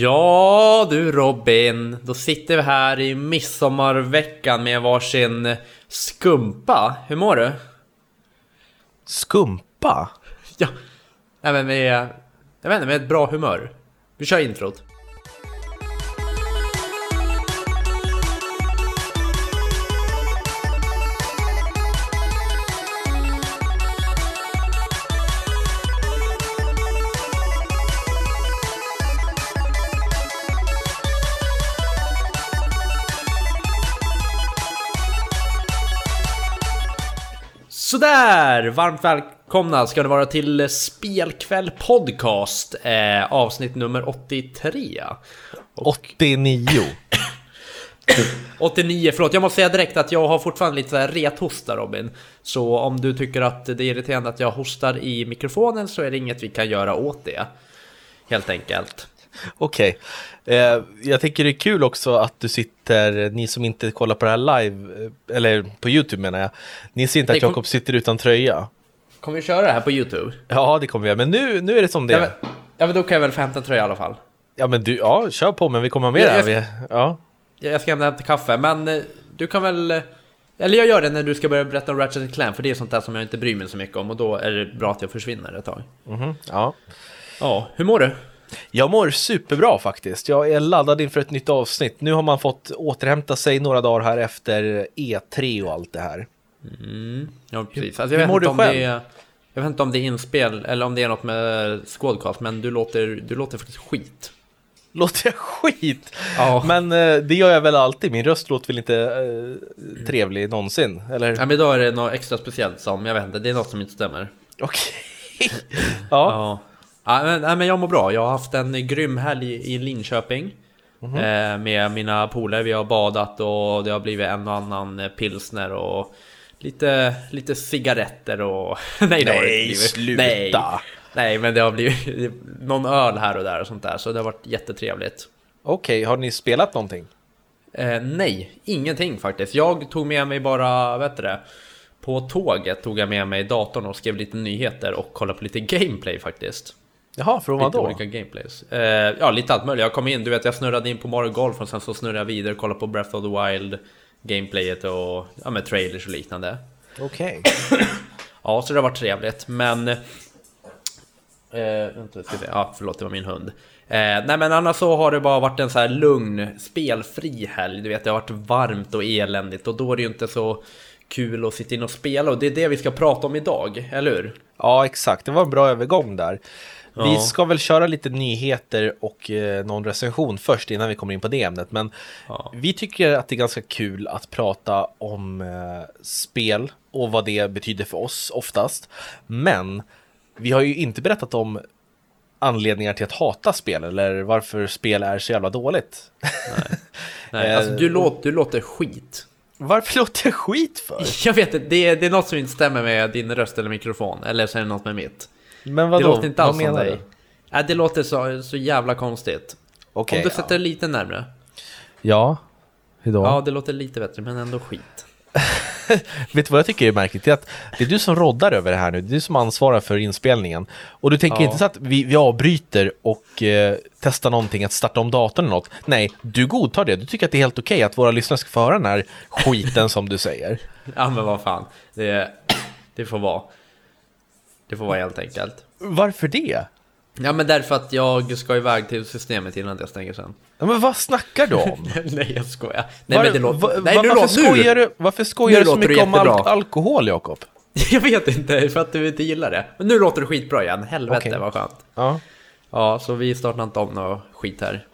Ja du Robin, då sitter vi här i midsommarveckan med varsin skumpa. Hur mår du? Skumpa? Ja, även med, jag vet inte, med ett bra humör. Vi kör introt. Sådär! Varmt välkomna ska ni vara till Spelkväll Podcast eh, Avsnitt nummer 83 89. 89, förlåt jag måste säga direkt att jag har fortfarande lite så här rethosta Robin Så om du tycker att det är irriterande att jag hostar i mikrofonen så är det inget vi kan göra åt det Helt enkelt Okej. Eh, jag tycker det är kul också att du sitter, ni som inte kollar på det här live, eh, eller på YouTube menar jag, ni ser inte Det att kom- Jakob sitter utan tröja. Kommer vi köra det här på Youtube? Ja, det kommer vi göra, men nu, nu är det som det Ja men, är. ja men då kan jag väl få hämta en tröja i alla fall Ja, men du, ja, kör på, men vi kommer med Ja, det här. jag- Vi, ja. Jag ska hämta kaffe, men eh, du kan väl... eh, Eller jag gör det när du ska börja berätta om Ratchet Clank, för det är sånt där som jag inte bryr mig så mycket om och då är det bra att jag försvinner ett tag. mhm, ja. Ja, hur mår du? Jag mår superbra faktiskt. Jag är laddad inför ett nytt avsnitt. Nu har man fått återhämta sig några dagar här efter E3 och allt det här. Mm, ja precis. Alltså, hur jag, vet mår inte du om själv? det är, jag vet inte om det är inspel eller om det är något med skådcast, men du låter, du låter faktiskt skit. Låter jag skit? Ja. Men eh, det gör jag väl alltid. Min röst låter väl inte eh, trevlig någonsin? Eller? Ja, men idag är det något extra speciellt som, jag vet inte, det är något som inte stämmer. Okej. ja. Ja. Ja, men, nej, men jag mår bra. Jag har haft en grym helg i Linköping. Mhm. Eh, med mina polare. Vi har badat och det har blivit en och annan eh, pilsner och lite, lite cigaretter och... nej, det har det Nej, blivit. sluta. Nej. nej, men det har blivit någon öl här och där och sånt där. Så det har varit jättetrevligt. Okej, har ni spelat någonting? Eh, nej, ingenting faktiskt. Jag tog med mig bara, vet du det? På tåget tog jag med mig datorn och skrev lite nyheter och kollade på lite gameplay faktiskt. Jaha, från vad då? olika gameplays. Eh, ja, lite allt möjligt. Jag kom in, du vet, jag snurrade in på Mario Golf och sen så snurrade jag vidare och kollade på Breath of the Wild gameplayet och ja, med trailers och liknande. Okej. Ja, så det har varit trevligt, men... Eh, vänta, ska vi. Ja, förlåt, det var min hund. Eh, nej, men annars så har det bara varit en så här lugn, spelfri helg. Du vet, det har varit varmt och eländigt och då är det ju inte så kul att sitta in och spela och det är det vi ska prata om idag, eller hur? Ja, exakt. Det var en bra övergång där. Vi Ja. ska väl köra lite nyheter och eh, någon recension först innan vi kommer in på det ämnet. Men Ja. vi tycker att det är ganska kul att prata om eh, spel och vad det betyder för oss oftast. Men vi har ju inte berättat om anledningar till att hata spel eller varför spel är så jävla dåligt. Nej, Eh, alltså du, låter, du låter skit. Varför låter jag skit för? Jag vet inte, det är, det är något som inte stämmer med din röst eller mikrofon, eller så är det något med mitt. Men Det vadå? låter inte alls vad som menar dig. du? Nej, det låter så, så jävla konstigt. Okej, Om du sätter det lite närmre. ja. Hur då? Ja, det låter lite bättre, men ändå skit. Vet du vad jag tycker är märkligt? Det är att det är du som roddar över det här nu. Det är du som ansvarar för inspelningen. Och du tänker Ja. inte så att vi, vi avbryter och eh, testar någonting, att starta om datorn eller något. Nej, du godtar det. Du tycker att det är helt okej att våra lyssnare ska få höra den här skiten som du säger. Ja, men vad fan. Det, det får vara. Det får vara helt enkelt. Varför det? Ja, men därför att jag ska iväg till systemet innan jag stänger sen. Ja, men vad snackar du om? nej, jag skojar. Nej, Var- men det låter... va- nej, nu varför, låter skojar du, varför skojar Nu du så mycket om al alkohol, Jakob? Jag vet inte, för att du inte gillar det. Men nu låter det skitbra igen. Helvete Okej. vad skönt. Ja. Ja, så vi startar inte om något skit här.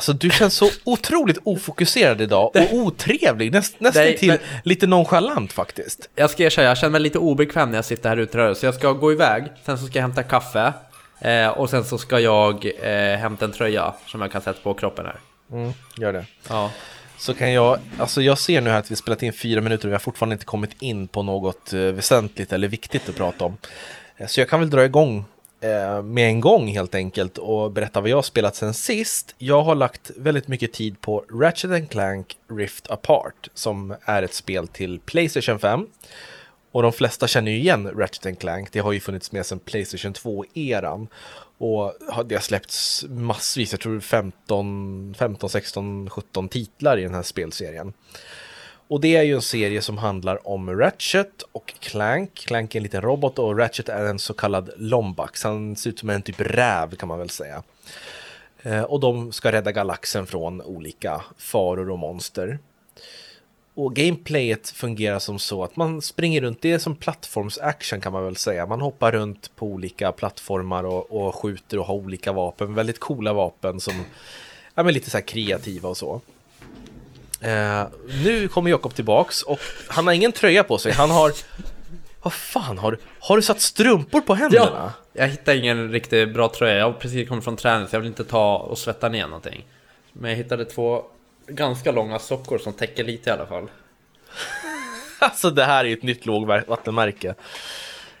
Alltså du känns så otroligt ofokuserad idag och otrevlig, näst, nästan Nej, till men- lite nonchalant faktiskt. Jag ska erkänna, jag känner mig lite obekväm när jag sitter här ute så jag ska gå iväg, sen så ska jag hämta kaffe eh, och sen så ska jag eh, hämta en tröja som jag kan sätta på kroppen här. Mm, gör det. Ja. Så kan jag, alltså jag ser nu här att vi spelat in fyra minuter och vi har fortfarande inte kommit in på något eh, väsentligt eller viktigt att prata om. Så jag kan väl dra igång eh, med en gång helt enkelt och berätta vad jag har spelat sen sist. Jag har lagt väldigt mycket tid på Ratchet Clank Rift Apart som är ett spel till Playstation 5. Och de flesta känner ju igen Ratchet Clank, det har ju funnits med sedan Playstation 2-eran. Och det har släppts massvis, jag tror 15, 15, 16, 17 titlar i den här spelserien. Och det är ju en serie som handlar om Ratchet och Clank. Clank är en liten robot och Ratchet är en så kallad Lombax. Han ser ut som en typ räv kan man väl säga. Eh, och de ska rädda galaxen från olika faror och monster. Och gameplayet fungerar som så att man springer runt, det är som plattformsaction kan man väl säga. Man hoppar runt på olika plattformar och, och skjuter och har olika vapen, väldigt coola vapen som är ja, lite så här kreativa och så. Eh, nu kommer Jakob tillbaks och han har ingen tröja på sig, han har... Vad fan, har du, har du satt strumpor på händerna? Ja, jag hittade ingen riktigt bra tröja, jag har precis kommit från träning så jag vill inte ta och svetta ner någonting. Men jag hittade två ganska långa sockor som täcker lite i alla fall. alltså det här är ju ett nytt lågvattenmärke.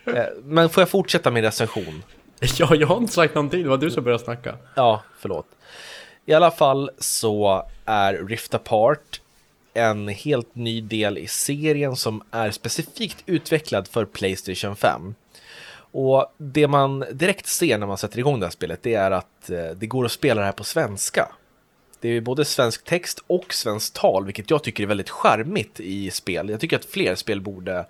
Eh, men får jag fortsätta min recension? Ja, jag har inte sagt någonting, det var du som började snacka. Ja, förlåt. I alla fall så är Rift Apart en helt ny del i serien som är specifikt utvecklad för Playstation 5. Och det man direkt ser när man sätter igång det här spelet det är att eh, det går att spela det här på svenska. Det är både svensk text och svenskt tal, vilket jag tycker är väldigt charmigt i spel. Jag tycker att fler spel borde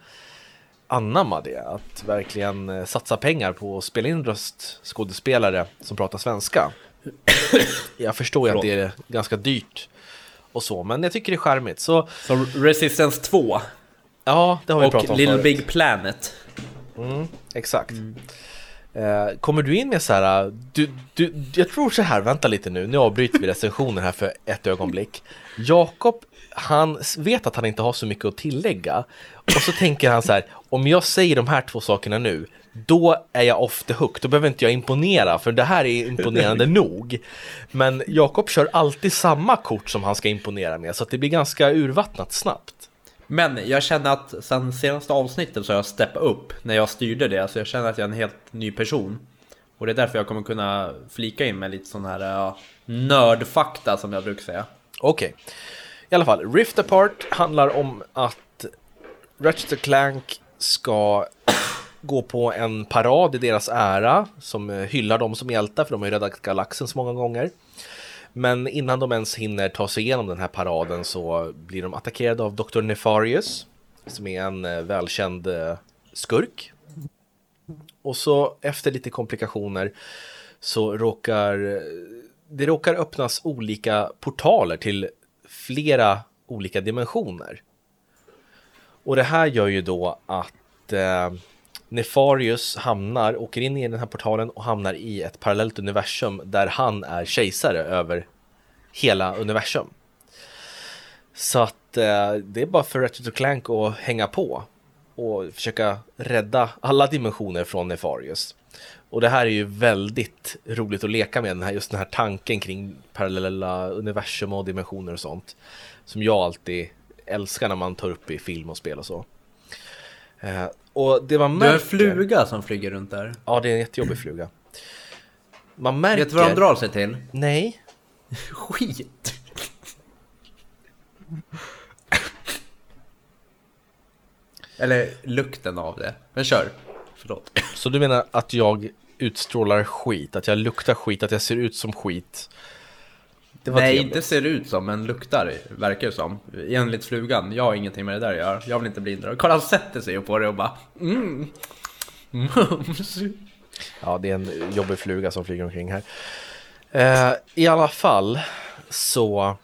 anamma det, att verkligen eh, satsa pengar på att spela in röstskådespelare som pratar svenska. Jag förstår ju att det är ganska dyrt och så, men jag tycker det är charmigt. Så, så Resistance 2? Ja, det har vi pratat om Och Little förut. Big Planet? Mm, exakt. Mm. Eh, kommer du in med så här, du, du, jag tror så här, vänta lite nu, nu avbryter vi recensionen här för ett ögonblick. Jakob, han vet att han inte har så mycket att tillägga. Och så tänker han så här, om jag säger de här två sakerna nu, då är jag off the hook, då behöver inte jag imponera, för det här är imponerande nog. Men Jakob kör alltid samma kort som han ska imponera med, så det blir ganska urvattnat snabbt. Men jag känner att sen senaste avsnittet så har jag steppat upp när jag styrde det, så jag känner att jag är en helt ny person. Och det är därför jag kommer kunna flika in med lite sån här ja, nördfakta som jag brukar säga. Okej. Okay. I alla fall, Rift Apart handlar om att Ratchet Clank ska gå på en parad i deras ära som eh, hyllar dem som hjältar för de har ju räddat galaxen så många gånger. Men innan de ens hinner ta sig igenom den här paraden så blir de attackerade av Dr. Nefarius som är en eh, välkänd eh, skurk. Och så efter lite komplikationer så råkar det råkar öppnas olika portaler till flera olika dimensioner. Och det här gör ju då att eh, Nefarius hamnar, åker in i den här portalen och hamnar i ett parallellt universum där han är kejsare över hela universum. Så att eh, det är bara för Ratchet Clank att hänga på och försöka rädda alla dimensioner från Nefarius. Och det här är ju väldigt roligt att leka med, den här, just den här tanken kring parallella universum och dimensioner och sånt. Som jag alltid älskar när man tar upp i film och spel och så. Eh, och det man märker... Du har en fluga som flyger runt där. Ja, det är en jättejobbig fluga. Man märker... Vet du vad de drar sig till? Nej. Skit. Eller lukten av det. Men kör. Förlåt. Så du menar att jag utstrålar skit? Att jag luktar skit? Att jag ser ut som skit? Nej, trevligt. inte ser ut som, men luktar, verkar det som. Enligt flugan, jag har ingenting med det där att göra. Jag vill inte bli indragen. Kolla, han sätter sig på det och bara mm. Ja, det är en jobbig fluga som flyger omkring här. Eh, I alla fall så,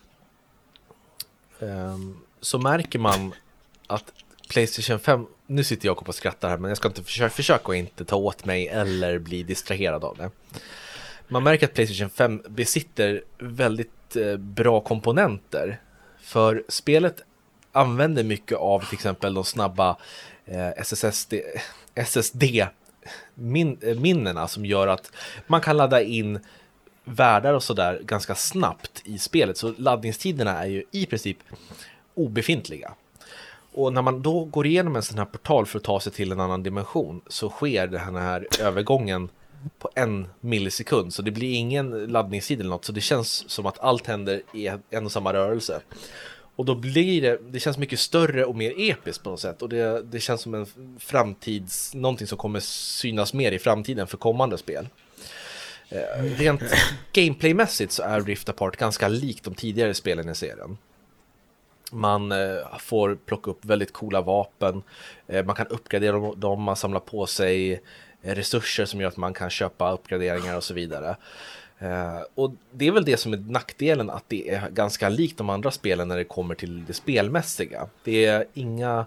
eh, så märker man att Playstation 5, nu sitter Jakob och skrattar här men jag ska inte försöka, försöka att inte ta åt mig eller bli distraherad av det. Man märker att Playstation 5 besitter väldigt eh, bra komponenter. För spelet använder mycket av till exempel de snabba eh, SSD, SSD min, eh, minnena som gör att man kan ladda in världar och sådär ganska snabbt i spelet. Så laddningstiderna är ju i princip obefintliga. Och när man då går igenom en sån här portal för att ta sig till en annan dimension så sker den här övergången på en millisekund. Så det blir ingen laddningstid eller något. Så det känns som att allt händer i en och samma rörelse. Och då blir det, det känns mycket större och mer episkt på något sätt. Och det, det känns som en framtids, någonting som kommer synas mer i framtiden för kommande spel. Eh, rent gameplaymässigt så är Rift Apart ganska likt de tidigare spelen i serien. Man eh, får plocka upp väldigt coola vapen, eh, man kan uppgradera dem, man samlar på sig resurser som gör att man kan köpa uppgraderingar och så vidare. Uh, och det är väl det som är nackdelen att det är ganska likt de andra spelen när det kommer till det spelmässiga. Det är inga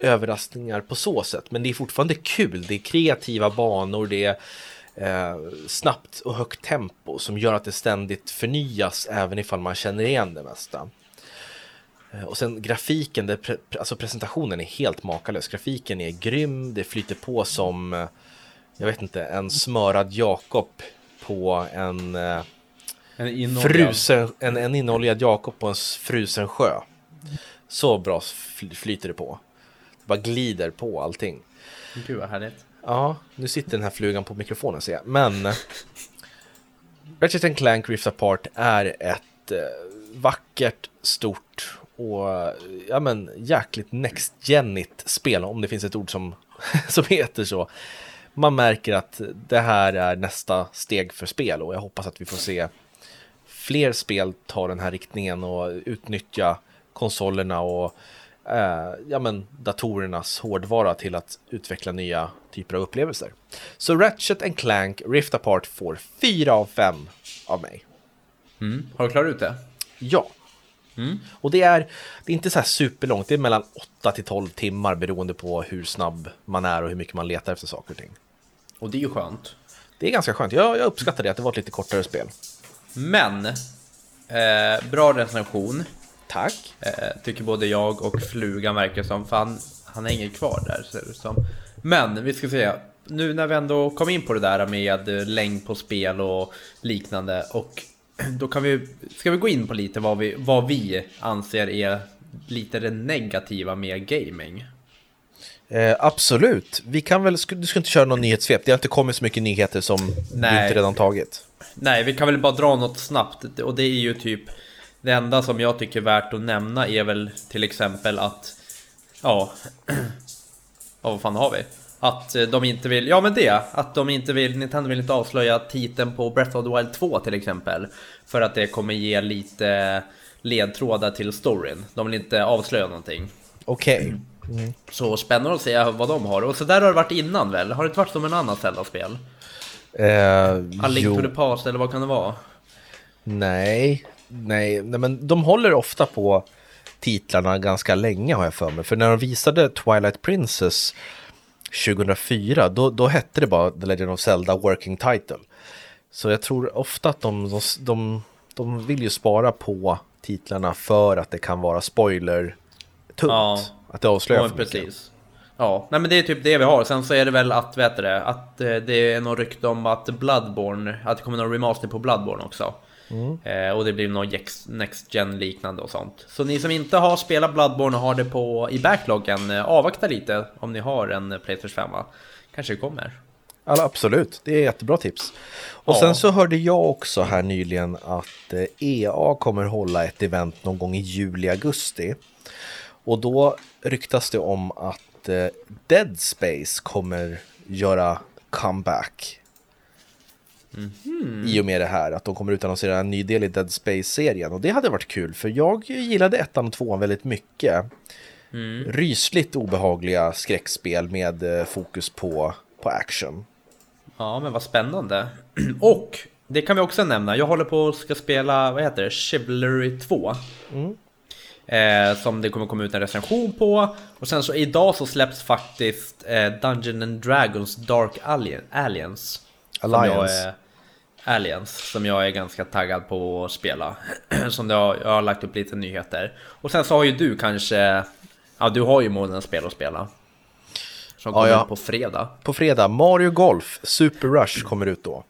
överraskningar på så sätt, men det är fortfarande kul. Det är kreativa banor, det är uh, snabbt och högt tempo som gör att det ständigt förnyas även ifall man känner igen det mesta. Uh, och sen grafiken, det pre alltså presentationen är helt makalös. Grafiken är grym, det flyter på som, jag vet inte, en smörad Jakob på en, eh, en frusen, en, en inoljad Jakob på en frusen sjö. Så bra flyter det på. Det bara glider på allting. Gud vad härligt. Ja, nu sitter den här flugan på mikrofonen ser jag. Men Ratchet Clank Rift Apart är ett eh, vackert, stort och ja men jäkligt next-genigt spel om det finns ett ord som, som heter så man märker att det här är nästa steg för spel och jag hoppas att vi får se fler spel ta den här riktningen och utnyttja konsolerna och eh, ja, men, datorernas hårdvara till att utveckla nya typer av upplevelser. Så Ratchet and Clank Rift Apart får 4 av 5 av mig. Mm. Har du klarat ut det? Ja. Mm. Och det är, det är inte så här superlångt, det är mellan 8 till 12 timmar beroende på hur snabb man är och hur mycket man letar efter saker och ting. Och det är ju skönt. Det är ganska skönt, jag, jag uppskattar det att det var ett lite kortare spel. Men, eh, bra recension. Tack. Eh, tycker både jag och flugan verkar som, fan han hänger kvar där ser det som. Men vi ska se, nu när vi ändå kom in på det där med längd på spel och liknande och då kan vi, ska vi gå in på lite vad vi, vad vi anser är lite det negativa med gaming. Eh, absolut, vi kan väl, du ska inte köra någon nyhetssvep, det har inte kommit så mycket nyheter som Nej. du inte redan tagit. Nej, vi kan väl bara dra något snabbt och det är ju typ det enda som jag tycker är värt att nämna är väl till exempel att ja, ja vad fan har vi? Att eh, de inte vill, ja men det, att de inte vill, Nintendo vill inte avslöja titeln på Breath of the Wild 2 till exempel. För att det kommer ge lite ledtrådar till storyn. De vill inte avslöja någonting. Okej. Okay. Mm. Så spännande att se vad de har. Och så där har det varit innan väl? Har det inte varit som en annan Zelda-spel? Eh, A Link jo. to the Past eller vad kan det vara? Nej, nej, nej, men de håller ofta på titlarna ganska länge har jag för mig. För när de visade Twilight Princess 2004, då, då hette det bara The Legend of Zelda Working Title. Så jag tror ofta att de, de, de, de vill ju spara på titlarna för att det kan vara spoiler tungt. Ja. Att det avslöjar ja, för precis. mycket. Ja, nej men det är typ det vi har. Sen så är det väl att, vet du det, att eh, det är något rykte om att Bloodborne, att det kommer någon remaster på Bloodborne också. Mm. Eh, och det blir något Next Gen liknande och sånt. Så ni som inte har spelat Bloodborne och har det på i backloggen, eh, avvakta lite om ni har en Playstation 5. Kanske det kommer. Ja, absolut, det är jättebra tips. Och ja. sen så hörde jag också här nyligen att EA kommer hålla ett event någon gång i juli-augusti. Och då ryktas det om att eh, Dead Space kommer göra comeback. Mm -hmm. I och med det här, att de kommer utannonsera en ny del i Dead Space-serien. Och det hade varit kul, för jag gillade ettan och tvåan väldigt mycket. Mm. Rysligt obehagliga skräckspel med eh, fokus på, på action. Ja, men vad spännande. och det kan vi också nämna, jag håller på att ska spela, vad heter det, Chivalry 2. Mm. Eh, som det kommer komma ut en recension på. Och sen så idag så släpps faktiskt eh, Dungeon and Dragons Dark Alien, Aliens. Alliance. Som Aliens, som jag är ganska taggad på att spela. som jag, jag har lagt upp lite nyheter. Och sen så har ju du kanske, ja du har ju månadens spel att spela. Som kommer ja, ja. ut på fredag. På fredag, Mario Golf Super Rush kommer ut då.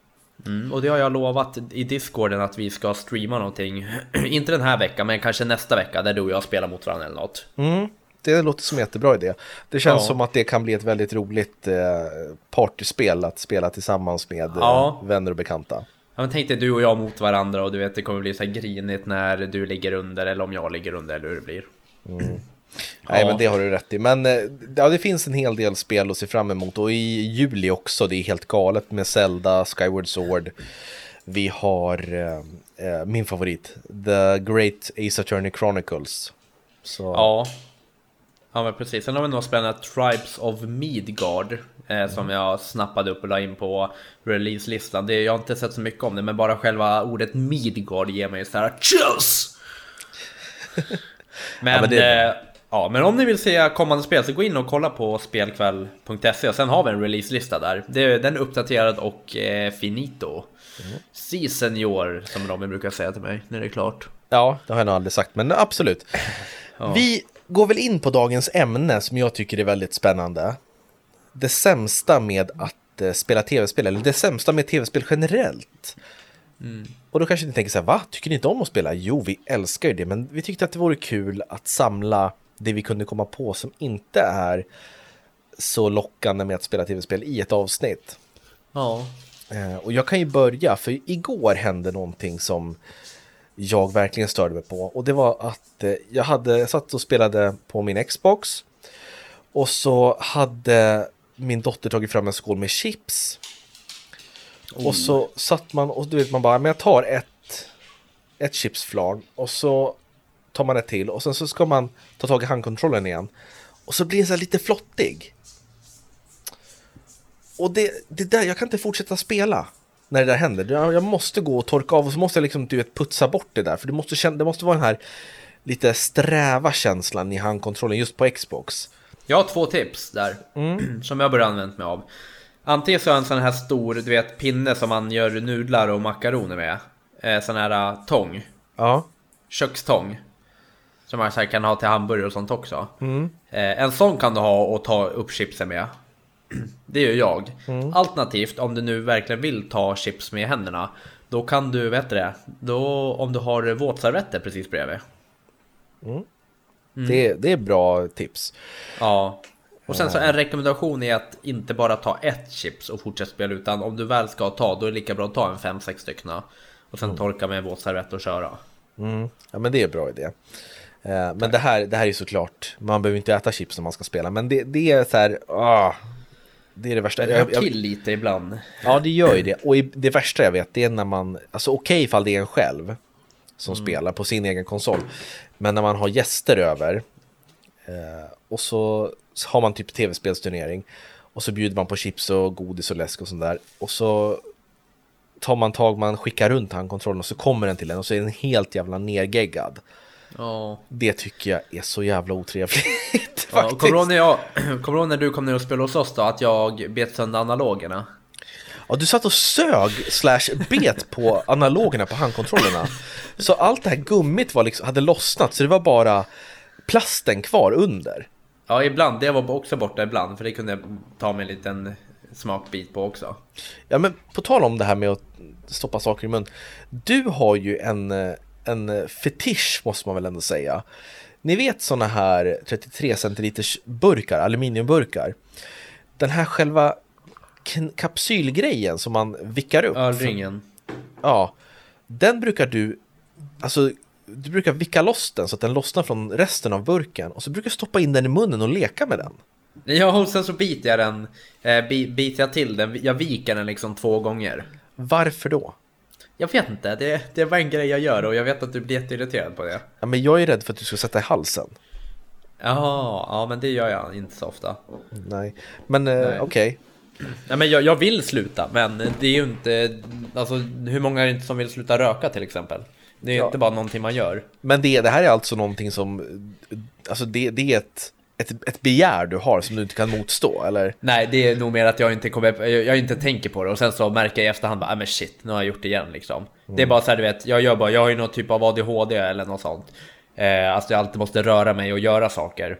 Mm, och det har jag lovat i discorden att vi ska streama någonting. Inte den här veckan, men kanske nästa vecka där du och jag spelar mot varandra eller något. Mm, det låter som en jättebra idé. Det känns ja. som att det kan bli ett väldigt roligt eh, partyspel att spela tillsammans med eh, ja. vänner och bekanta. Ja, men tänk dig du och jag mot varandra och du vet det kommer bli så här grinigt när du ligger under eller om jag ligger under eller hur det blir. Mm. Nej, Ja. men det har du rätt i. Men eh, ja, det finns en hel del spel att se fram emot och i juli också. Det är helt galet med Zelda, Skyward Sword. Vi har eh, eh, min favorit, The Great Ace Attorney Chronicles. Så, Ja. Ja men precis, sen har vi några spännande Tribes of Midgard eh, Som jag snappade upp och la in på releaselistan det, Jag har inte sett så mycket om det men bara själva ordet Midgard ger mig så här Tjus! Men, Ja, men det eh, ja, men om ni vill se kommande spel så gå in och kolla på spelkväll.se och sen har vi en releaselista där Den är uppdaterad och eh, finito Si senior som de brukar säga till mig när det är klart ja, det har jag nog aldrig sagt, men absolut. Vi går väl in på dagens ämne som jag tycker är väldigt spännande. Det sämsta med att eh, spela tv-spel, eller det sämsta med tv-spel generellt. Och då kanske ni tänker så här, va? Tycker ni inte om att spela? Jo, vi älskar ju det, men vi tyckte att det vore kul att samla det vi kunde komma på som inte är så lockande med att spela tv-spel i ett avsnitt. Ja Eh, och jag kan ju börja, för igår hände någonting som jag verkligen störde mig på. Och det var att eh, jag hade, jag satt och spelade på min Xbox. Och så hade min dotter tagit fram en skål med chips. Och så satt man och du vet man bara, men jag tar ett, ett chipsflarn och så tar man ett till och sen så ska man ta tag i handkontrollen igen. Och så blir den så här lite flottig. Och det, det där, jag kan inte fortsätta spela när det där händer. Jag, jag måste gå och torka av och så måste jag liksom du vet, putsa bort det där. För det måste, känna, det måste vara den här lite sträva känslan i handkontrollen just på Xbox. Jag har två tips där som jag börjar använt mig av. Antingen så har jag en sån här stor, du vet, pinne som man gör nudlar och makaroner med. Eh, sån här uh, tång, Ja, kökstång. Som man så kan ha till hamburgare och sånt också. Eh, en sån kan du ha och ta upp chipsen med. Det gör jag. Alternativt, om du nu verkligen vill ta chips med händerna. Då kan du, vet du det, då om du har våtservetter precis bredvid. det, det är bra tips. Ja. Och sen så en rekommendation är att inte bara ta ett chips och fortsätta spela utan om du väl ska ta då är det lika bra att ta en 5-6 stycken och sen torka med våtservett och köra. Mm. Ja, men det är en bra idé. Eh, men det här, det här är såklart, man behöver inte äta chips när man ska spela, men det, det är så här, ah, det är det värsta. Det Jag, jag, till lite ibland. ja, det gör ju det. Och det värsta jag vet, det är när man, alltså okej ifall det är en själv som spelar på sin egen konsol, men när man har gäster över eh, och så har man typ tv-spelsturnering och så bjuder man på chips och godis och läsk och sånt där och så tar man tag, man skickar runt handkontrollen och så kommer den till en och så är den helt jävla nergeggad. Ja. Det tycker jag är så jävla otrevligt ja kommer, du när jag, kommer du ihåg när du kom ner och spelade hos oss då? Att jag bet sönder analogerna? Ja, du satt och sög slash bet på analogerna på handkontrollerna. Så allt det här gummit var liksom, hade lossnat så det var bara plasten kvar under. Ja, ibland. Det var också borta ibland för det kunde jag ta mig en liten smakbit på också. Ja men på tal om det här med att stoppa saker i mun. Du har ju en, eh, en fetisch måste man väl ändå säga. Ni vet sådana här 33 centiliters burkar, aluminiumburkar. Den här själva kapsylgrejen som man vickar upp. Ölringen. Ja, den brukar du, alltså du brukar vicka loss den så att den lossnar från resten av burken och så brukar du stoppa in den i munnen och leka med den. Ja, och sen så biter jag den. Eh, bi- biter jag till den. Jag viker den liksom två gånger. Varför då? Jag vet inte, det, det var en grej jag gör och jag vet att du blir jätteirriterad på det. Ja, men jag är rädd för att du ska sätta i halsen. Jaha, ja men det gör jag inte så ofta. Nej, men eh, Nej. okej. Ja, men jag, jag vill sluta, men det är ju inte... Alltså hur många är det inte som vill sluta röka till exempel? Det är Ja. inte bara någonting man gör. Men det, det här är alltså någonting som, alltså det, det är ett, ett, ett begär du har som du inte kan motstå, eller? Nej, det är nog mer att jag inte, kommer, jag, jag inte tänker på det och sen så märker jag i efterhand bara, "Ah, men shit, nu har jag gjort det igen liksom. Det är bara så här, du vet, jag gör bara, jag har ju någon typ av ADHD eller något sånt. Eh, alltså jag alltid måste röra mig och göra saker.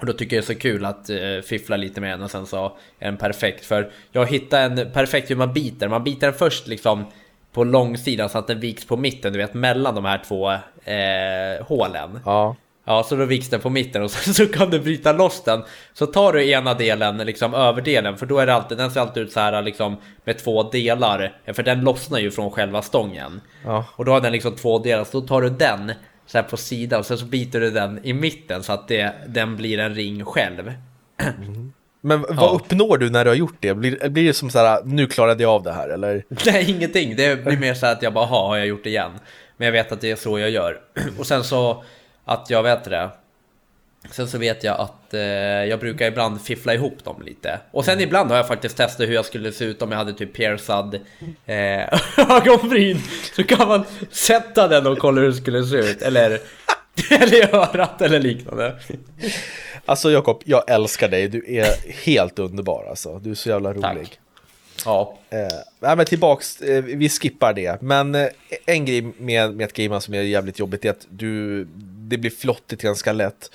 Och då tycker jag det är så kul att eh, fiffla lite med den och sen så är den perfekt. För jag hittar en perfekt hur man biter. Man biter den först liksom på långsidan så att den viks på mitten, du vet mellan de här två eh, hålen. Ja. Ja, så då viks den på mitten och sen så kan du bryta loss den. Så tar du ena delen, liksom överdelen, för då är det alltid, den ser alltid ut så här liksom med två delar. För den lossnar ju från själva stången. Ja. Och då har den liksom två delar, så då tar du den så här på sidan och sen så biter du den i mitten så att det, den blir en ring själv. Men vad Ja. uppnår du när du har gjort det? Blir, blir det som så här, nu klarade jag av det här eller? Nej, ingenting. Det blir mer så här att jag bara, ha har jag gjort det igen? Men jag vet att det är så jag gör. Och sen så att jag vet det. Sen så vet jag att eh, jag brukar ibland fiffla ihop dem lite. Och sen ibland har jag faktiskt testat hur jag skulle se ut om jag hade typ piercad eh, ögonbryn. Så kan man sätta den och kolla hur det skulle se ut. Eller, eller i örat eller liknande. Alltså Jakob, jag älskar dig. Du är helt underbar alltså. Du är så jävla rolig. Tack. Ja, Eh, men tillbaks, eh, vi skippar det. Men eh, en grej med, med att gamea som är jävligt jobbigt är att du, det blir flottigt ganska lätt.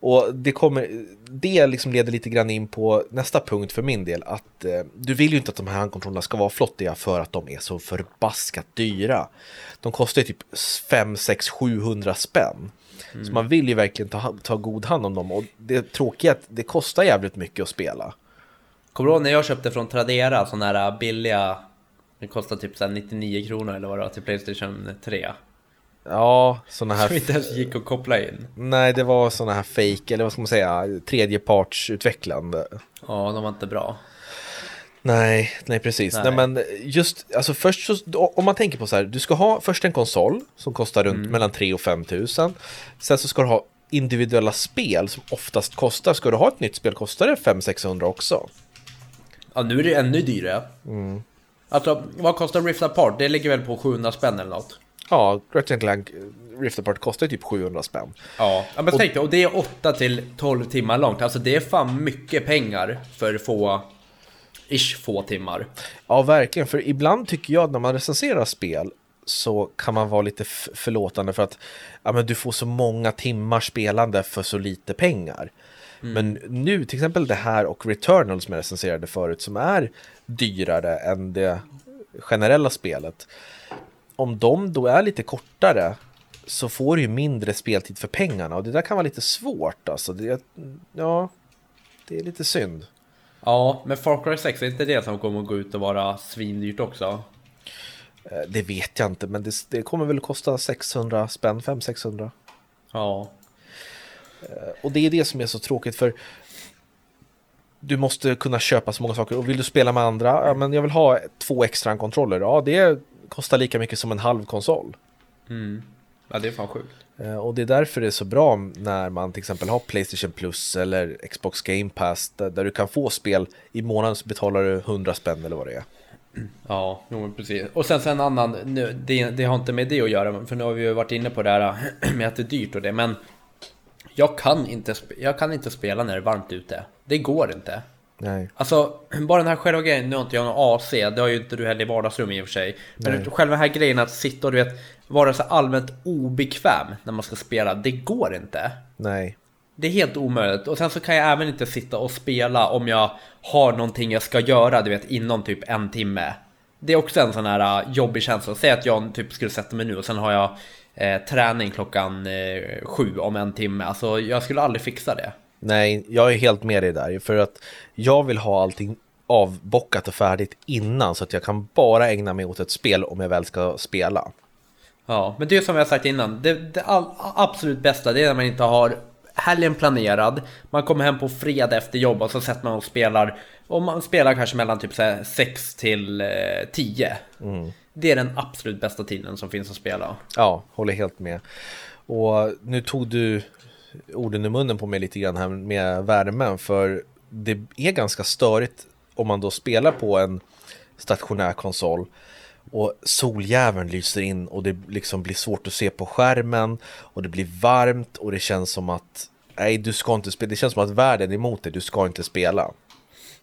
Och det, kommer, det liksom leder lite grann in på nästa punkt för min del. Att eh, du vill ju inte att de här handkontrollerna ska vara flottiga för att de är så förbaskat dyra. De kostar ju typ 5, 6, 700 spänn. Så man vill ju verkligen ta, ta god hand om dem. Och det tråkiga är att det kostar jävligt mycket att spela. Kommer du ihåg när jag köpte från Tradera sådana här billiga Det kostar typ så här 99 kronor eller vad det var till Playstation 3 Ja, sådana här Som inte ens gick att koppla in Nej, det var sådana här fake eller vad ska man säga, tredjepartsutvecklande. Ja, de var inte bra Nej, nej precis. Nej. Nej. men just, alltså först så, om man tänker på så här, du ska ha först en konsol som kostar runt mellan 3 och 5 tusen. Sen så ska du ha individuella spel som oftast kostar, ska du ha ett nytt spel kostar det 500-600 också. Ja, nu är det ännu dyrare Alltså, vad kostar Rift Apart? Det ligger väl på 700 spänn eller något? Ja, Ratchet Clank Rift Apart kostar ju typ 700 spänn. Ja, ja men tänk dig, och det är 8 till 12 timmar långt Alltså det är fan mycket pengar för få Ish få timmar Ja, verkligen. För ibland tycker jag att när man recenserar spel så kan man vara lite förlåtande för att ja, men du får så många timmar spelande för så lite pengar. Men nu, till exempel det här och Returnal som jag recenserade förut, som är dyrare än det generella spelet. Om de då är lite kortare så får du ju mindre speltid för pengarna och det där kan vara lite svårt alltså. Det, ja, det är lite synd. Ja, men Far Cry 6, är inte det som kommer att gå ut och vara svindyrt också? Eh, Det vet jag inte, men det, det kommer väl kosta 600 spänn, 500-600. Ja, Och det är det som är så tråkigt för du måste kunna köpa så många saker och vill du spela med andra, ja men jag vill ha två extra kontroller, ja det kostar lika mycket som en halv konsol. ja det är fan sjukt Eh, Och det är därför det är så bra när man till exempel har Playstation Plus eller Xbox Game Pass där, där du kan få spel i månaden så betalar du 100 spänn eller vad det är. Ja, jo, men precis. Och sen, sen en annan, nu, det, det har inte med det att göra, för nu har vi ju varit inne på det här med att det är dyrt och det, men jag kan inte, jag kan inte spela när det är varmt ute. Det går inte. Nej. Alltså, bara den här själva grejen, nu har inte jag någon AC, det har ju inte du heller i vardagsrummet i och för sig. Men Nej. själva den här grejen att sitta och du vet, vara så allmänt obekväm när man ska spela, det går inte. Nej. Det är helt omöjligt. Och sen så kan jag även inte sitta och spela om jag har någonting jag ska göra, du vet, inom typ en timme. Det är också en sån här uh, jobbig känsla. Säg att jag typ skulle sätta mig nu och sen har jag eh, träning klockan eh, sju om en timme. Alltså jag skulle aldrig fixa det. Nej, jag är helt med dig där för att jag vill ha allting avbockat och färdigt innan så att jag kan bara ägna mig åt ett spel om jag väl ska spela. Ja, men det är som jag sagt innan. Det, det all, absolut bästa det är när man inte har helgen planerad. Man kommer hem på fredag efter jobb och så sätter man och spelar. Och man spelar kanske mellan typ 6 till eh, 10. Det är den absolut bästa tiden som finns att spela. Ja, håller helt med. Och nu tog du orden i munnen på mig lite grann här med värmen för det är ganska störigt om man då spelar på en stationär konsol och soljäveln lyser in och det liksom blir svårt att se på skärmen och det blir varmt och det känns som att nej, du ska inte spela. Det känns som att världen är emot dig. Du ska inte spela.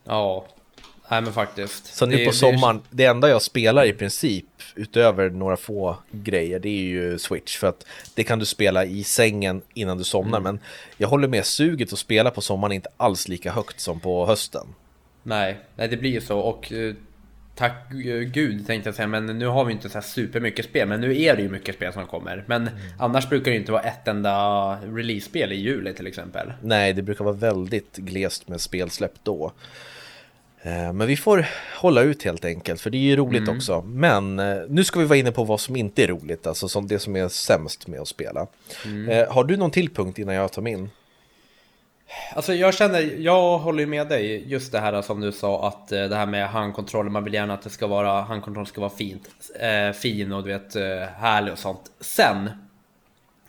Ja, nej men faktiskt. Så nu Det- på det- sommaren, det enda jag spelar i princip utöver några få grejer, det är ju Switch. För att det kan du spela i sängen innan du somnar. Mm. Men jag håller med, suget att spela på sommaren är inte alls lika högt som på hösten. Nej, nej det blir ju så och eh, tack gud tänkte jag säga, men nu har vi inte så här supermycket spel. Men nu är det ju mycket spel som kommer. Men mm. annars brukar det inte vara ett enda release-spel i juli till exempel. Nej, det brukar vara väldigt glest med spelsläpp då. Eh, men vi får hålla ut helt enkelt, för det är ju roligt mm. också. Men eh, nu ska vi vara inne på vad som inte är roligt, alltså som det som är sämst med att spela. Mm. Eh, har du någon till punkt innan jag tar min? Alltså jag känner, jag håller med dig just det här som du sa att det här med handkontroller, man vill gärna att det ska vara, handkontroll ska vara fint, eh, fin och du vet härlig och sånt. Sen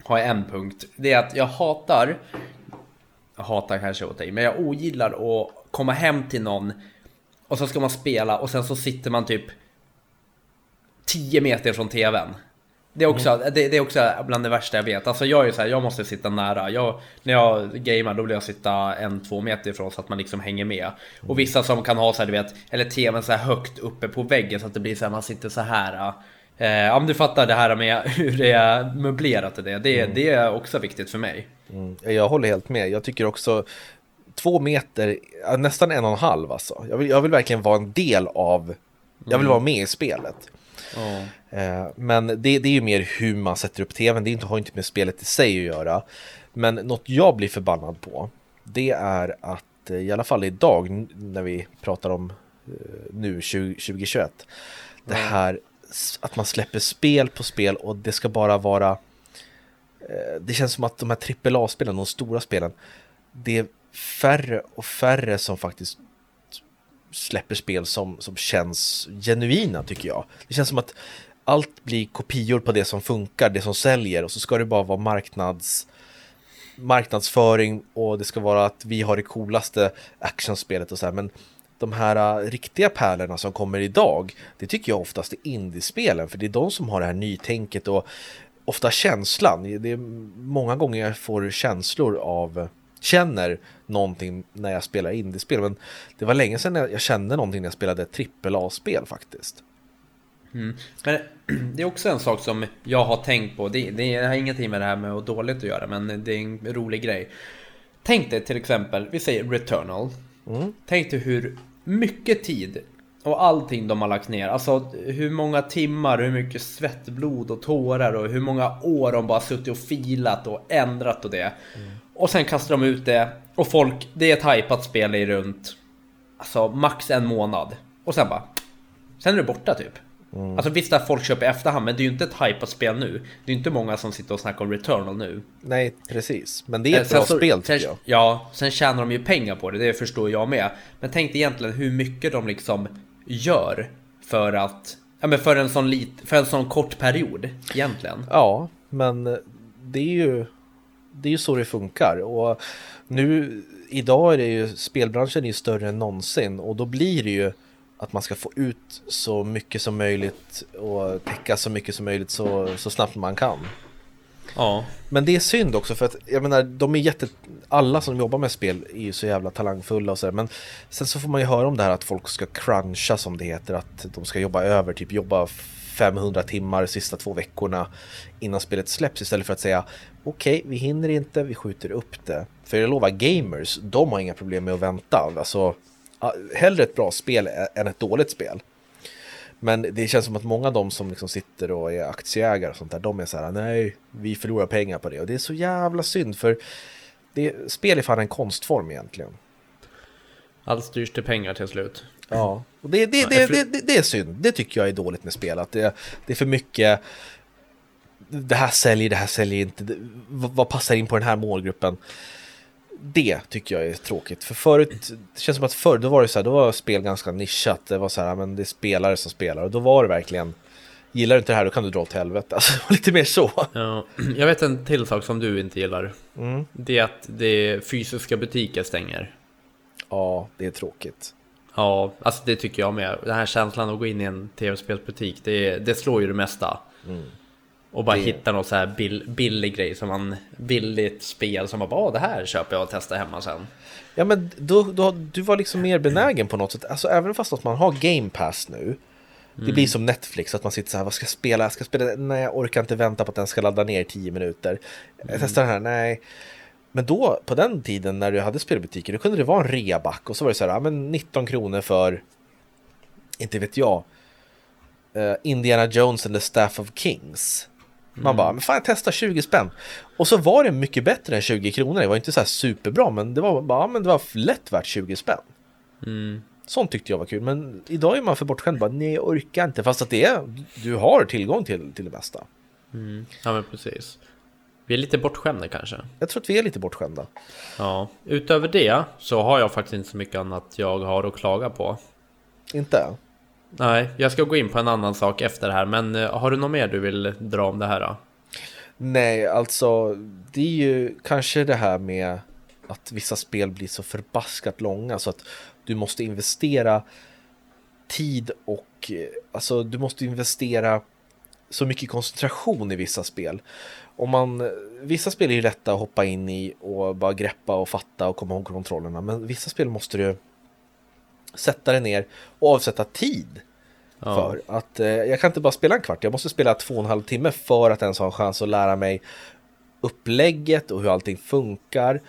har jag en punkt, det är att jag hatar, jag hatar kanske åt dig, men jag ogillar att komma hem till någon och så ska man spela och sen så sitter man typ 10 meter från tvn. Det är, också, mm. det, det, är också bland det värsta jag vet. Alltså jag är så här, jag måste sitta nära. Jag, när jag gamer då vill jag sitta en, två meter ifrån så att man liksom hänger med. Och vissa som kan ha så här, du vet, eller tvn så här högt uppe på väggen så att det blir så här, man sitter så här. Eh, om du fattar det här med hur det är möblerat och det. Det, mm. det är också viktigt för mig. Mm. Jag håller helt med. Jag tycker också två meter, nästan en och en halv alltså. Jag vill, jag vill verkligen vara en del av, jag vill mm. vara med i spelet. Mm. men det, det är ju mer hur man sätter upp tvn, det har inte med spelet i sig att göra. Men något jag blir förbannad på, det är att eh, i alla fall idag när vi pratar om eh, nu 20, 2021, det här att man släpper spel på spel och det ska bara vara det känns som att de här AAA-spelen, de stora spelen, det färre och färre som faktiskt släpper spel som, som känns genuina tycker jag. Det känns som att allt blir kopior på det som funkar, det som säljer och så ska det bara vara marknads marknadsföring och det ska vara att vi har det coolaste actionspelet och så här men de här uh, riktiga pärlorna som kommer idag det tycker jag oftast är indiespelen för det är de som har det här nytänket och ofta känslan. Det är många gånger jag får känslor av känner någonting när jag spelar indiespel. Men det var länge sedan jag kände någonting när jag spelade AAA-spel faktiskt. Mm. Men det är också en sak som jag har tänkt på. Det, det har ingenting med det här med att dåligt att göra, men det är en rolig grej. Tänk dig till exempel, vi säger Returnal. Mm. Tänk dig hur mycket tid och allting de har lagt ner. Alltså hur många timmar, hur mycket svett, blod och tårar och hur många år de bara suttit och filat och ändrat och det. Mm. Och sen kastar de ut det och folk, det är ett hypat spel i runt Alltså max en månad Och sen bara Sen är det borta typ mm. Alltså visst att folk köper i efterhand men det är ju inte ett hypat spel nu Det är ju inte många som sitter och snackar om Returnal nu Nej precis Men det är ett eh, bra så, spel tycker jag Ja, sen tjänar de ju pengar på det, det förstår jag med Men tänk dig egentligen hur mycket de liksom gör För att Ja men för en sån lit, för en sån kort period egentligen Ja, men det är ju det är ju så det funkar. Och nu, idag är det ju, spelbranschen är ju större än någonsin och då blir det ju att man ska få ut så mycket som möjligt och täcka så mycket som möjligt så, så snabbt man kan. Ja. Men det är synd också för att jag menar, de är jätte... Alla som jobbar med spel är ju så jävla talangfulla och sådär. Men sen så får man ju höra om det här att folk ska cruncha som det heter. Att de ska jobba över, typ jobba 500 timmar de sista två veckorna innan spelet släpps istället för att säga okej, okay, vi hinner inte, vi skjuter upp det. För jag lovar, gamers, de har inga problem med att vänta. Alltså, hellre ett bra spel än ett dåligt spel. Men det känns som att många av de som liksom sitter och är aktieägare och sånt där, de är så här, nej, vi förlorar pengar på det. Och det är så jävla synd, för det, spel är fan en konstform egentligen. Allt styrs till pengar till slut. Ja, och det, det, det, det, det, är synd. Det tycker jag är dåligt med spel. Att det, det är för mycket det här säljer, det här säljer inte, vad passar in på den här målgruppen? Det tycker jag är tråkigt, för förut, det känns som att förr, då var det så här, då var spel ganska nischat, det var så här, men det är spelare som spelar, och då var det verkligen Gillar du inte det här då kan du dra åt helvete, alltså lite mer så ja, Jag vet en till sak som du inte gillar mm. Det är att det fysiska butiker stänger Ja, det är tråkigt Ja, alltså det tycker jag med. Den här känslan att gå in i en tv-spelsbutik, det, det slår ju det mesta. Mm. Och bara det... hitta något så här bill, billig grej som man, billigt spel som man bara, det här köper jag och testar hemma sen. Ja men då, då, du var liksom mer benägen på något sätt, alltså även fast att man har Game Pass nu, det mm. blir som Netflix, att man sitter så här, vad ska jag spela? Jag ska spela, nej jag orkar inte vänta på att den ska ladda ner i tio minuter. Jag mm. testar den här, nej. Men då, på den tiden när du hade spelbutiker, då kunde det vara en reaback och så var det så här, ja, men 19 kronor för inte vet jag, eh, Indiana Jones and the Staff of Kings. Man bara, men fan jag testar 20 spänn. Och så var det mycket bättre än 20 kronor. Det var inte så här superbra, men det var bara, men det var lätt värt 20 spänn. Mm. Sånt tyckte jag var kul, men idag är man för bortskämd. Bara, nej, jag orkar inte. Fast att det är, du har tillgång till, till det mesta. Mm. Ja men precis. Vi är lite bortskämda kanske. Jag tror att vi är lite bortskämda. Ja. Utöver det så har jag faktiskt inte så mycket annat jag har att klaga på. Inte? Nej, jag ska gå in på en annan sak efter det här, men eh, har du något mer du vill dra om det här då? Nej, alltså det är ju kanske det här med att vissa spel blir så förbaskat långa så att du måste investera tid och eh, alltså du måste investera så mycket koncentration i vissa spel. Om man, vissa spel är ju lätta att hoppa in i och bara greppa och fatta och komma ihåg kontrollerna. Men vissa spel måste du sätta dig ner och avsätta tid Ja. för. Att eh, jag kan inte bara spela en kvart, jag måste spela två och en halv timme för att ens ha en chans att lära mig upplägget och hur allting funkar.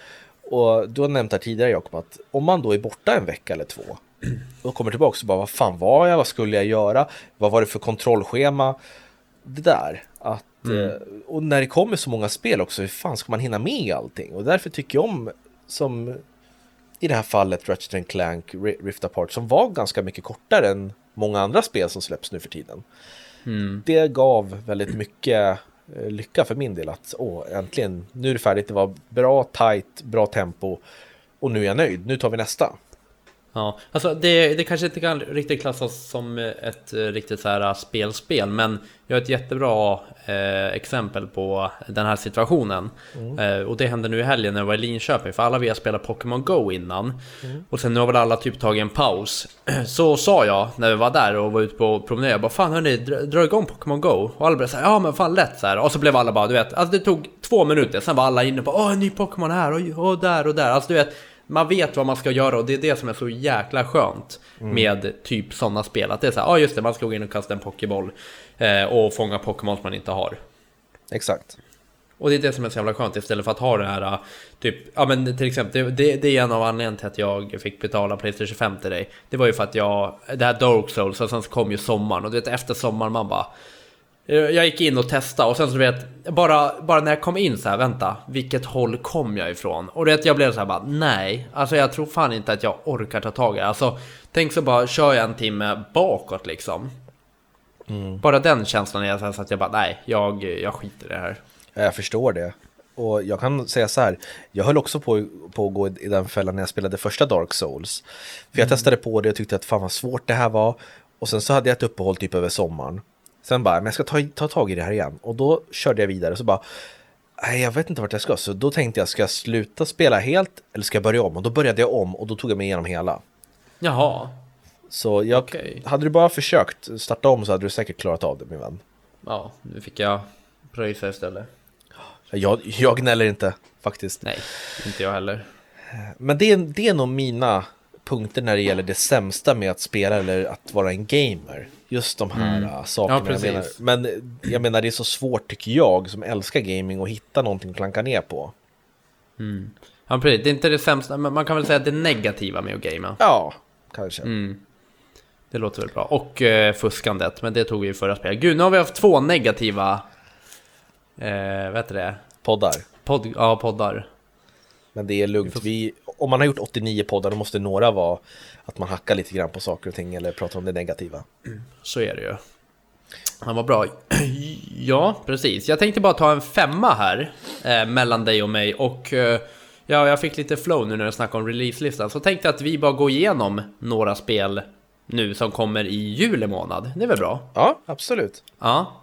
Och du har nämnt här tidigare Jakob att om man då är borta en vecka eller två och kommer tillbaka så bara vad fan var jag, vad skulle jag göra, vad var det för kontrollschema? Det där. Att, eh, och när det kommer så många spel också, hur fan ska man hinna med allting? Och därför tycker jag om, som i det här fallet Ratchet Clank Ri- Rift Apart, som var ganska mycket kortare än många andra spel som släpps nu för tiden. Mm. Det gav väldigt mycket Eh, lycka för min del att åh, äntligen, nu är det färdigt, det var bra, tight, bra tempo och nu är jag nöjd, nu tar vi nästa. Ja, alltså det, det kanske inte kan riktigt klassas som ett eh, riktigt så här spelspel, men jag har ett jättebra eh, exempel på den här situationen. Eh, och det hände nu i helgen när jag var i Linköping, för alla vi har spelat Pokémon Go innan. Och sen nu har väl alla typ tagit en paus. Så sa jag när vi var där och var ute på promenad, jag bara fan hörni, dra, dra igång Pokémon Go. Och alla blev såhär, ja men fan lätt så här. Och så blev alla bara, du vet, alltså det tog två minuter, sen var alla inne på, åh en ny Pokémon här och, och där och där. Alltså du vet, man vet vad man ska göra och det är det som är så jäkla skönt med typ sådana spel. Att det är så här, ja just det, man ska gå in och kasta en Pokéboll eh, och fånga Pokémon som man inte har. Exakt. Och det är det som är så jävla skönt istället för att ha det här äh, typ, ja men till exempel, det, det, det är en av anledningarna till att jag fick betala Playstation 5 till dig. Det var ju för att jag, det här Dark Souls och sen så kom ju sommaren och du vet efter sommaren man bara jag gick in och testade och sen så du vet, bara, bara när jag kom in så här, vänta, vilket håll kom jag ifrån? Och du vet, jag blev så här bara, nej, alltså jag tror fan inte att jag orkar ta tag i det. Alltså, tänk så bara, kör jag en timme bakåt liksom. Bara den känslan är så, här, så att jag bara, nej, jag, jag skiter i det här. Jag förstår det. Och jag kan säga så här, jag höll också på, på att gå i den fällan när jag spelade första Dark Souls. För jag testade på det och tyckte att fan vad svårt det här var. Och sen så hade jag ett uppehåll typ över sommaren. Sen bara, men jag ska ta, ta tag i det här igen. Och då körde jag vidare och så bara, nej jag vet inte vart jag ska. Så då tänkte jag, ska jag sluta spela helt eller ska jag börja om? Och då började jag om och då tog jag mig igenom hela. Jaha, Så jag, Okej. hade du bara försökt starta om så hade du säkert klarat av det min vän. ja, nu fick jag pröjsa istället. Jag, jag gnäller inte faktiskt. Nej, inte jag heller. Men det är, det är nog mina punkter när det gäller det sämsta med att spela eller att vara en gamer. Just de här Mm. äh, sakerna. Ja, jag menar. Men jag menar det är så svårt tycker jag som älskar gaming att hitta någonting att klanka ner på. Ja, precis. Det är inte det sämsta, men man kan väl säga det negativa med att gamea. Ja, kanske. Mm. Det låter väl bra. Och eh, fuskandet, men det tog vi i förra spelet. Gud, nu har vi haft två negativa... Eh, vad heter det? Poddar. Pod, ja, poddar. Men det är lugnt. Vi, om man har gjort 89 poddar då måste några vara att man hackar lite grann på saker och ting eller pratar om det negativa. Så är det ju. Han var bra. Ja, precis. Jag tänkte bara ta en femma här eh, mellan dig och mig och eh, ja, jag fick lite flow nu när jag snackade om releaselistan. Så tänkte jag att vi bara går igenom några spel nu som kommer i juli månad. Det är väl bra? Ja, absolut. Ja.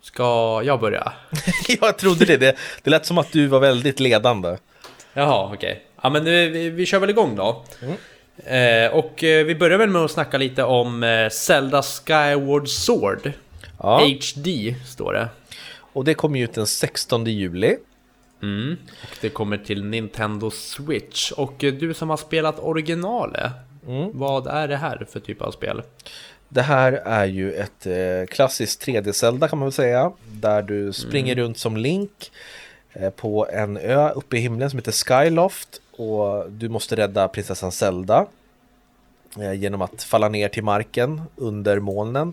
Ska jag börja? jag trodde det. det. Det lät som att du var väldigt ledande. Jaha, okej. Ja, men vi, vi kör väl igång då. Eh, och eh, vi börjar väl med att snacka lite om eh, Zelda Skyward Sword. Ja. HD står det. Och det kommer ju ut den 16 juli. Mm. Och det kommer till Nintendo Switch. Och eh, du som har spelat originalet, vad är det här för typ av spel? Det här är ju ett klassiskt 3D-Zelda kan man väl säga. Där du springer runt som Link Eh, på en ö uppe i himlen som heter Skyloft. och du måste rädda prinsessan Zelda eh, genom att falla ner till marken under molnen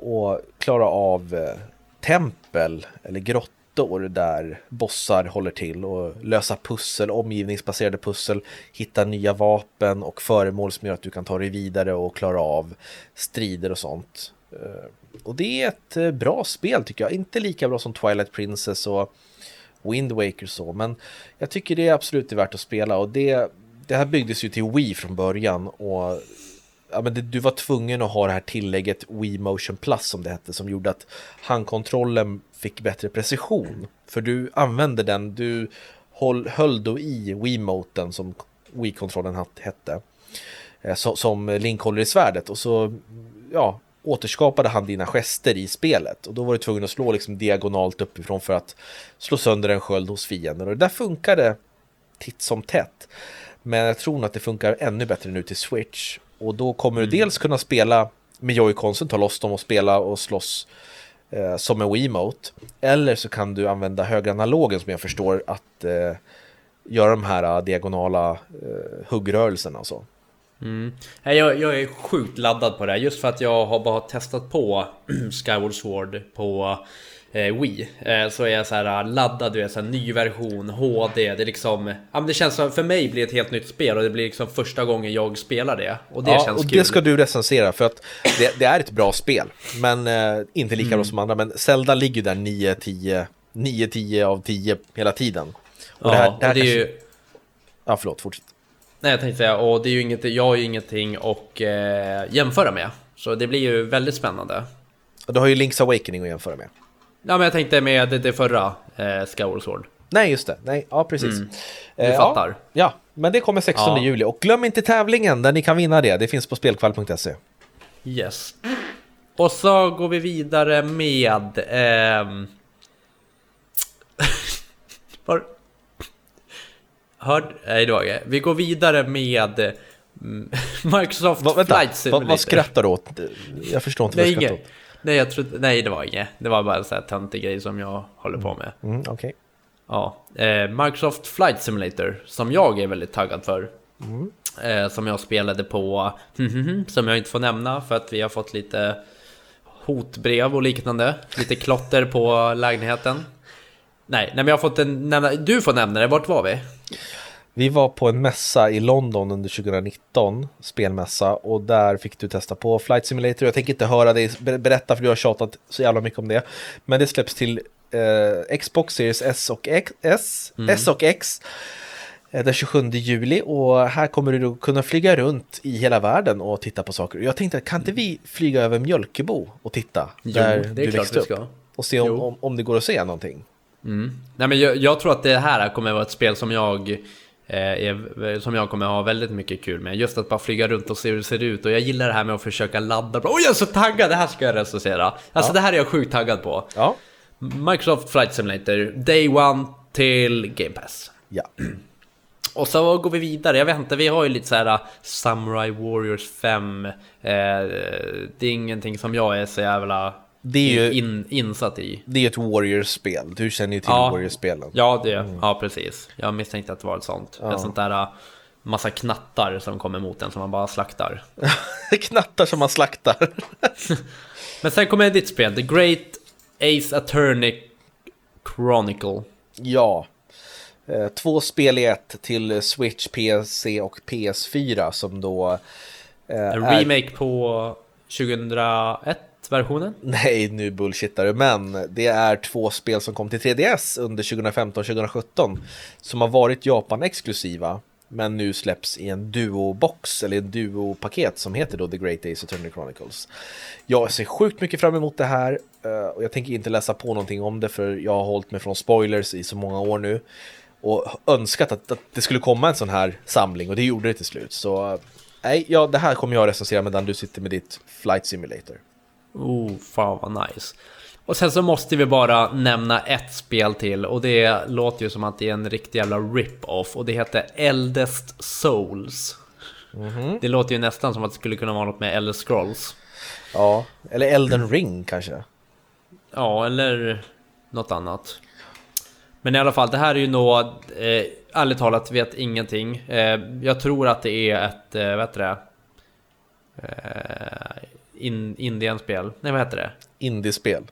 och klara av eh, tempel eller grottor där bossar håller till och lösa pussel, omgivningsbaserade pussel, hitta nya vapen och föremål som gör att du kan ta dig vidare och klara av strider och sånt. Och det är ett bra spel tycker jag, inte lika bra som Twilight Princess och Wind Waker så, men jag tycker det är absolut värt att spela och det, det här byggdes ju till Wii från början och ja, men det, du var tvungen att ha det här tillägget Wii Motion Plus som det hette som gjorde att handkontrollen fick bättre precision. För du använde den, du håll, höll då i Wiimoten som Wii-kontrollen hette. Eh, så, som Link håller i svärdet och så ja, återskapade han dina gester i spelet och då var du tvungen att slå liksom diagonalt uppifrån för att slå sönder en sköld hos fienden och det där funkade titt som tätt. Men jag tror nog att det funkar ännu bättre nu till Switch och då kommer mm. du dels kunna spela med Joy-Consen, ta loss dem och spela och slåss eh, som en Wiimote. Eller så kan du använda högeranalogen som jag förstår att eh, göra de här uh, diagonala uh, huggrörelserna och så. Mm. Jag, jag är sjukt laddad på det här just för att jag har bara testat på Skyward Sword på eh, Wii. Eh, så är jag så här äh, laddad, du är så här, ny version, HD. Det är liksom, ja men det känns som, för mig blir det ett helt nytt spel och det blir liksom första gången jag spelar det. Och det ja, känns och kul. det ska du recensera för att det, det är ett bra spel. Men eh, inte lika mm. bra som andra. Men Zelda ligger där 9-10, 9-10 av 10 hela tiden. Och ja, det här, det här det är kanske... ju... Ja, förlåt, fortsätt. Nej, jag tänkte säga, och det är ju inget, jag har ju ingenting att eh, jämföra med. Så det blir ju väldigt spännande. Och du har ju Link's Awakening att jämföra med. Ja, men jag tänkte med det, det förra eh, Skyward Sword. Nej, just det. Nej, ja, precis. Mm. Du eh, fattar. Ja, ja, men det kommer 16 ja. juli. Och glöm inte tävlingen där ni kan vinna det. Det finns på spelkvall.se. Yes. Och så går vi vidare med... Eh... Hörd? Nej, det. Vi går vidare med mm, Microsoft Va, vänta, Flight Simulator. Vad va skrattar du åt? Jag förstår inte vad du skrattar åt. Nej, jag trodde, nej, det var inget. Det var bara en sån här töntig grej som jag håller på med. Mm, Okej. Okay. Ja, eh, Microsoft Flight Simulator, som jag är väldigt taggad för. Mm. Eh, som jag spelade på, som jag inte får nämna för att vi har fått lite hotbrev och liknande. Lite klotter på lägenheten. Nej, nej men jag har fått en, nämna, du får nämna det, vart var vi? Vi var på en mässa i London under 2019, spelmässa, och där fick du testa på Flight Simulator. Jag tänker inte höra dig berätta för du har tjatat så jävla mycket om det. Men det släpps till eh, Xbox Series S och X, S, mm. S och X eh, den 27 juli och här kommer du kunna flyga runt i hela världen och titta på saker. Jag tänkte, kan inte vi flyga över Mjölkebo och titta jo, där det är du växte upp? Och se om, om, om, det går att se någonting. Mm. Nej, men jag, jag, tror att det här kommer vara ett spel som jag Eh, är, som jag kommer ha väldigt mycket kul med. Just att bara flyga runt och se hur det ser ut. Och jag gillar det här med att försöka ladda. Oj, jag är så taggad! Det här ska jag recensera. Alltså ja. det här är jag sjukt taggad på. Ja. Microsoft Flight Simulator, Day One till Game Pass. Ja. Och så går vi vidare, jag vet inte, vi har ju lite så här uh, Samurai Warriors 5 eh, Det är ingenting som jag är så jävla det är ju, in, insatt i. Det är ett Warriors-spel, du känner ju till ja, Warriors-spelen. Ja, det, mm. ja, precis. Jag misstänkte att det var ett sånt. Ja. Ett sånt där uh, massa knattar som kommer mot en som man bara slaktar. knattar som man slaktar. Men sen kommer ditt spel, The Great Ace Attorney Chronicle. Ja. Eh, två spel i ett till Switch, PC och PS4 som då... Eh, en remake är... på 2001 versionen? Nej, nu bullshittar du, men det är två spel som kom till 3DS under 2015-2017 som har varit Japan-exklusiva men nu släpps i en duo-box eller en duo-paket som heter då The Great Days of Turner Chronicles. Jag ser sjukt mycket fram emot det här eh, och jag tänker inte läsa på någonting om det för jag har hållit mig från spoilers i så många år nu och önskat att, att det skulle komma en sån här samling och det gjorde det till slut. Så eh, nej, ja, det här kommer jag recensera medan du sitter med ditt Flight Simulator. Oh, fan vad nice. Och sen så måste vi bara nämna ett spel till och det låter ju som att det är en riktig jävla rip-off och det heter Eldest Souls. Mm -hmm. Det låter ju nästan som att det skulle kunna vara något med Elder Scrolls. Ja, eller Elden Ring kanske. Ja, eller något annat. Men i alla fall, det här är ju nog... Eh, ärligt talat vet ingenting. Eh, jag tror att det är ett, eh, vad heter det? Eh, in, Indienspel. Nej, vad heter det? Indiespel.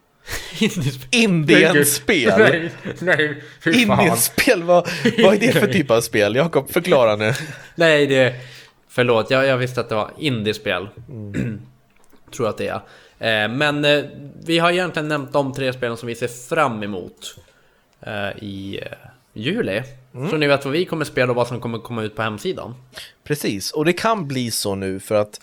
Indienspel? Nej, nej, fy fan. Indienspel, vad, vad är det för typ av spel? Jakob, förklara nu. Nej, det... Förlåt, jag, jag visste att det var indiespel. Tror jag att det är. Eh, men eh, vi har egentligen nämnt de tre spelen som vi ser fram emot eh, i juli. Så ni vet vad vi kommer spela och vad som kommer komma ut på hemsidan. Precis, och det kan bli så nu för att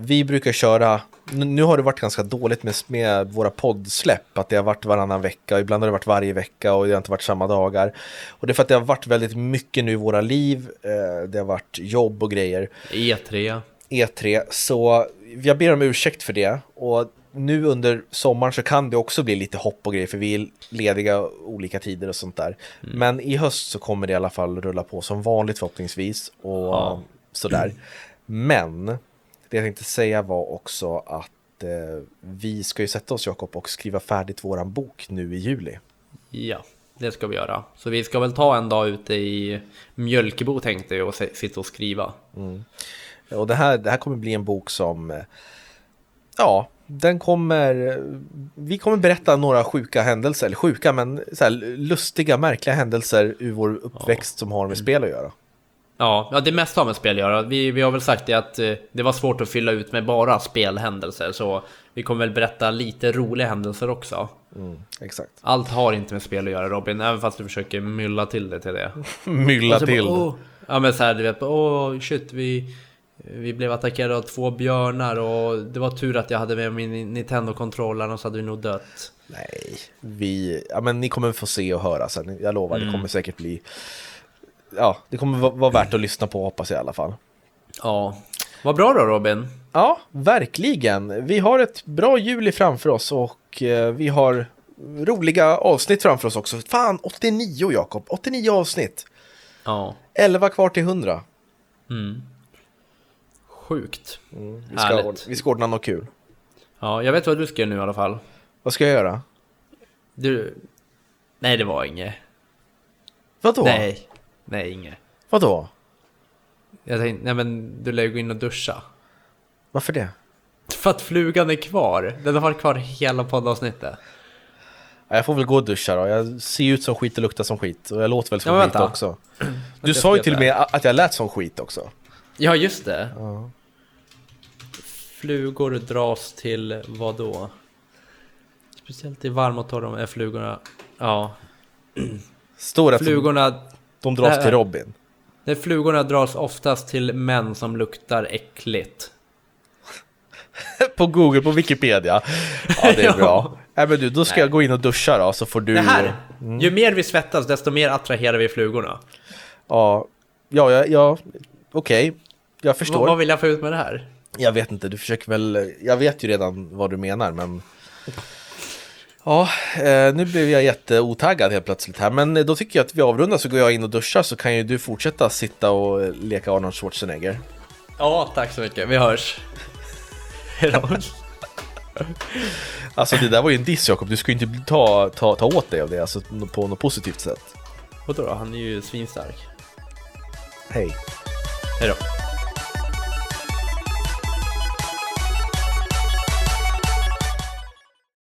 vi brukar köra, nu har det varit ganska dåligt med, med våra poddsläpp, att det har varit varannan vecka, och ibland har det varit varje vecka och det har inte varit samma dagar. Och det är för att det har varit väldigt mycket nu i våra liv, eh, det har varit jobb och grejer. E3. E3, så jag ber om ursäkt för det. Och nu under sommaren så kan det också bli lite hopp och grejer för vi är lediga olika tider och sånt där. Men i höst så kommer det i alla fall rulla på som vanligt förhoppningsvis och Ja. sådär. Men det jag tänkte säga var också att eh, vi ska ju sätta oss Jakob och skriva färdigt våran bok nu i juli. Ja, det ska vi göra. Så vi ska väl ta en dag ute i Mjölkebo tänkte jag och sitta och skriva. Och det här, det här kommer bli en bok som, eh, ja, den kommer, vi kommer berätta några sjuka händelser, eller sjuka men så här, lustiga, märkliga händelser ur vår uppväxt som har med spel att göra. Ja, ja det mesta har med spel att göra. Vi, vi har väl sagt det att eh, det var svårt att fylla ut med bara spelhändelser. Så vi kommer väl berätta lite roliga händelser också. Mm, exakt. Allt har inte med spel att göra Robin, även fast du försöker mylla till det till det. Mylla till. bara, åh, ja men så här, du vet, åh shit vi, vi blev attackerade av två björnar och det var tur att jag hade med min Nintendo-kontroll annars hade vi nog dött. Nej, vi, ja men ni kommer få se och höra sen, jag lovar, det kommer säkert bli, ja, det kommer vara värt att lyssna på hoppas jag i alla fall. Ja, vad bra då Robin. Ja, verkligen. Vi har ett bra juli framför oss och eh, vi har roliga avsnitt framför oss också. Fan, 89 Jakob, 89 avsnitt. Ja, 11 kvar till 100. mm. Sjukt. Vi ska, ordna, vi ska ordna något kul. Ja, jag vet vad du ska göra nu i alla fall. Vad ska jag göra? Du... Nej, det var inget. Vadå? Nej, nej inget. Vadå? Jag tänkte, nej men du lär ju gå in och duscha. Varför det? För att flugan är kvar. Den har varit kvar hela poddavsnittet. Ja, Jag får väl gå och duscha då. Jag ser ut som skit och luktar som skit. Och jag låter väl som Ja, men skit vänta. också. Du sa ju till och med att jag lät som skit också. Ja, just det. Ja. Flugor dras till vad då? Speciellt i varma och torra är flugorna... Ja, Står att flugorna... de dras Äh. till Robin. Nej, flugorna dras oftast till män som luktar äckligt. på Google, på Wikipedia. Ja, det är bra. Nej men du, då ska Nej. jag gå in och duscha då, så får du... Det här! Ju mer vi svettas, desto mer attraherar vi flugorna. Ja, ja, ja, ja okej. Jag Vad, förstår. vad vill jag få ut med det här? Jag vet inte, du försöker väl... Jag vet ju redan vad du menar, men... Ja, eh, nu blev jag jätteotaggad helt plötsligt här, men då tycker jag att vi avrundar så går jag in och duschar så kan ju du fortsätta sitta och eh, leka Arnold Schwarzenegger. Ja, tack så mycket. Vi hörs. Hejdå. Alltså det där var ju en diss Jakob, du ska ju inte ta, ta, ta åt dig av det, alltså på något positivt sätt. Vadå då? Han är ju svinstark. Hej. Hejdå.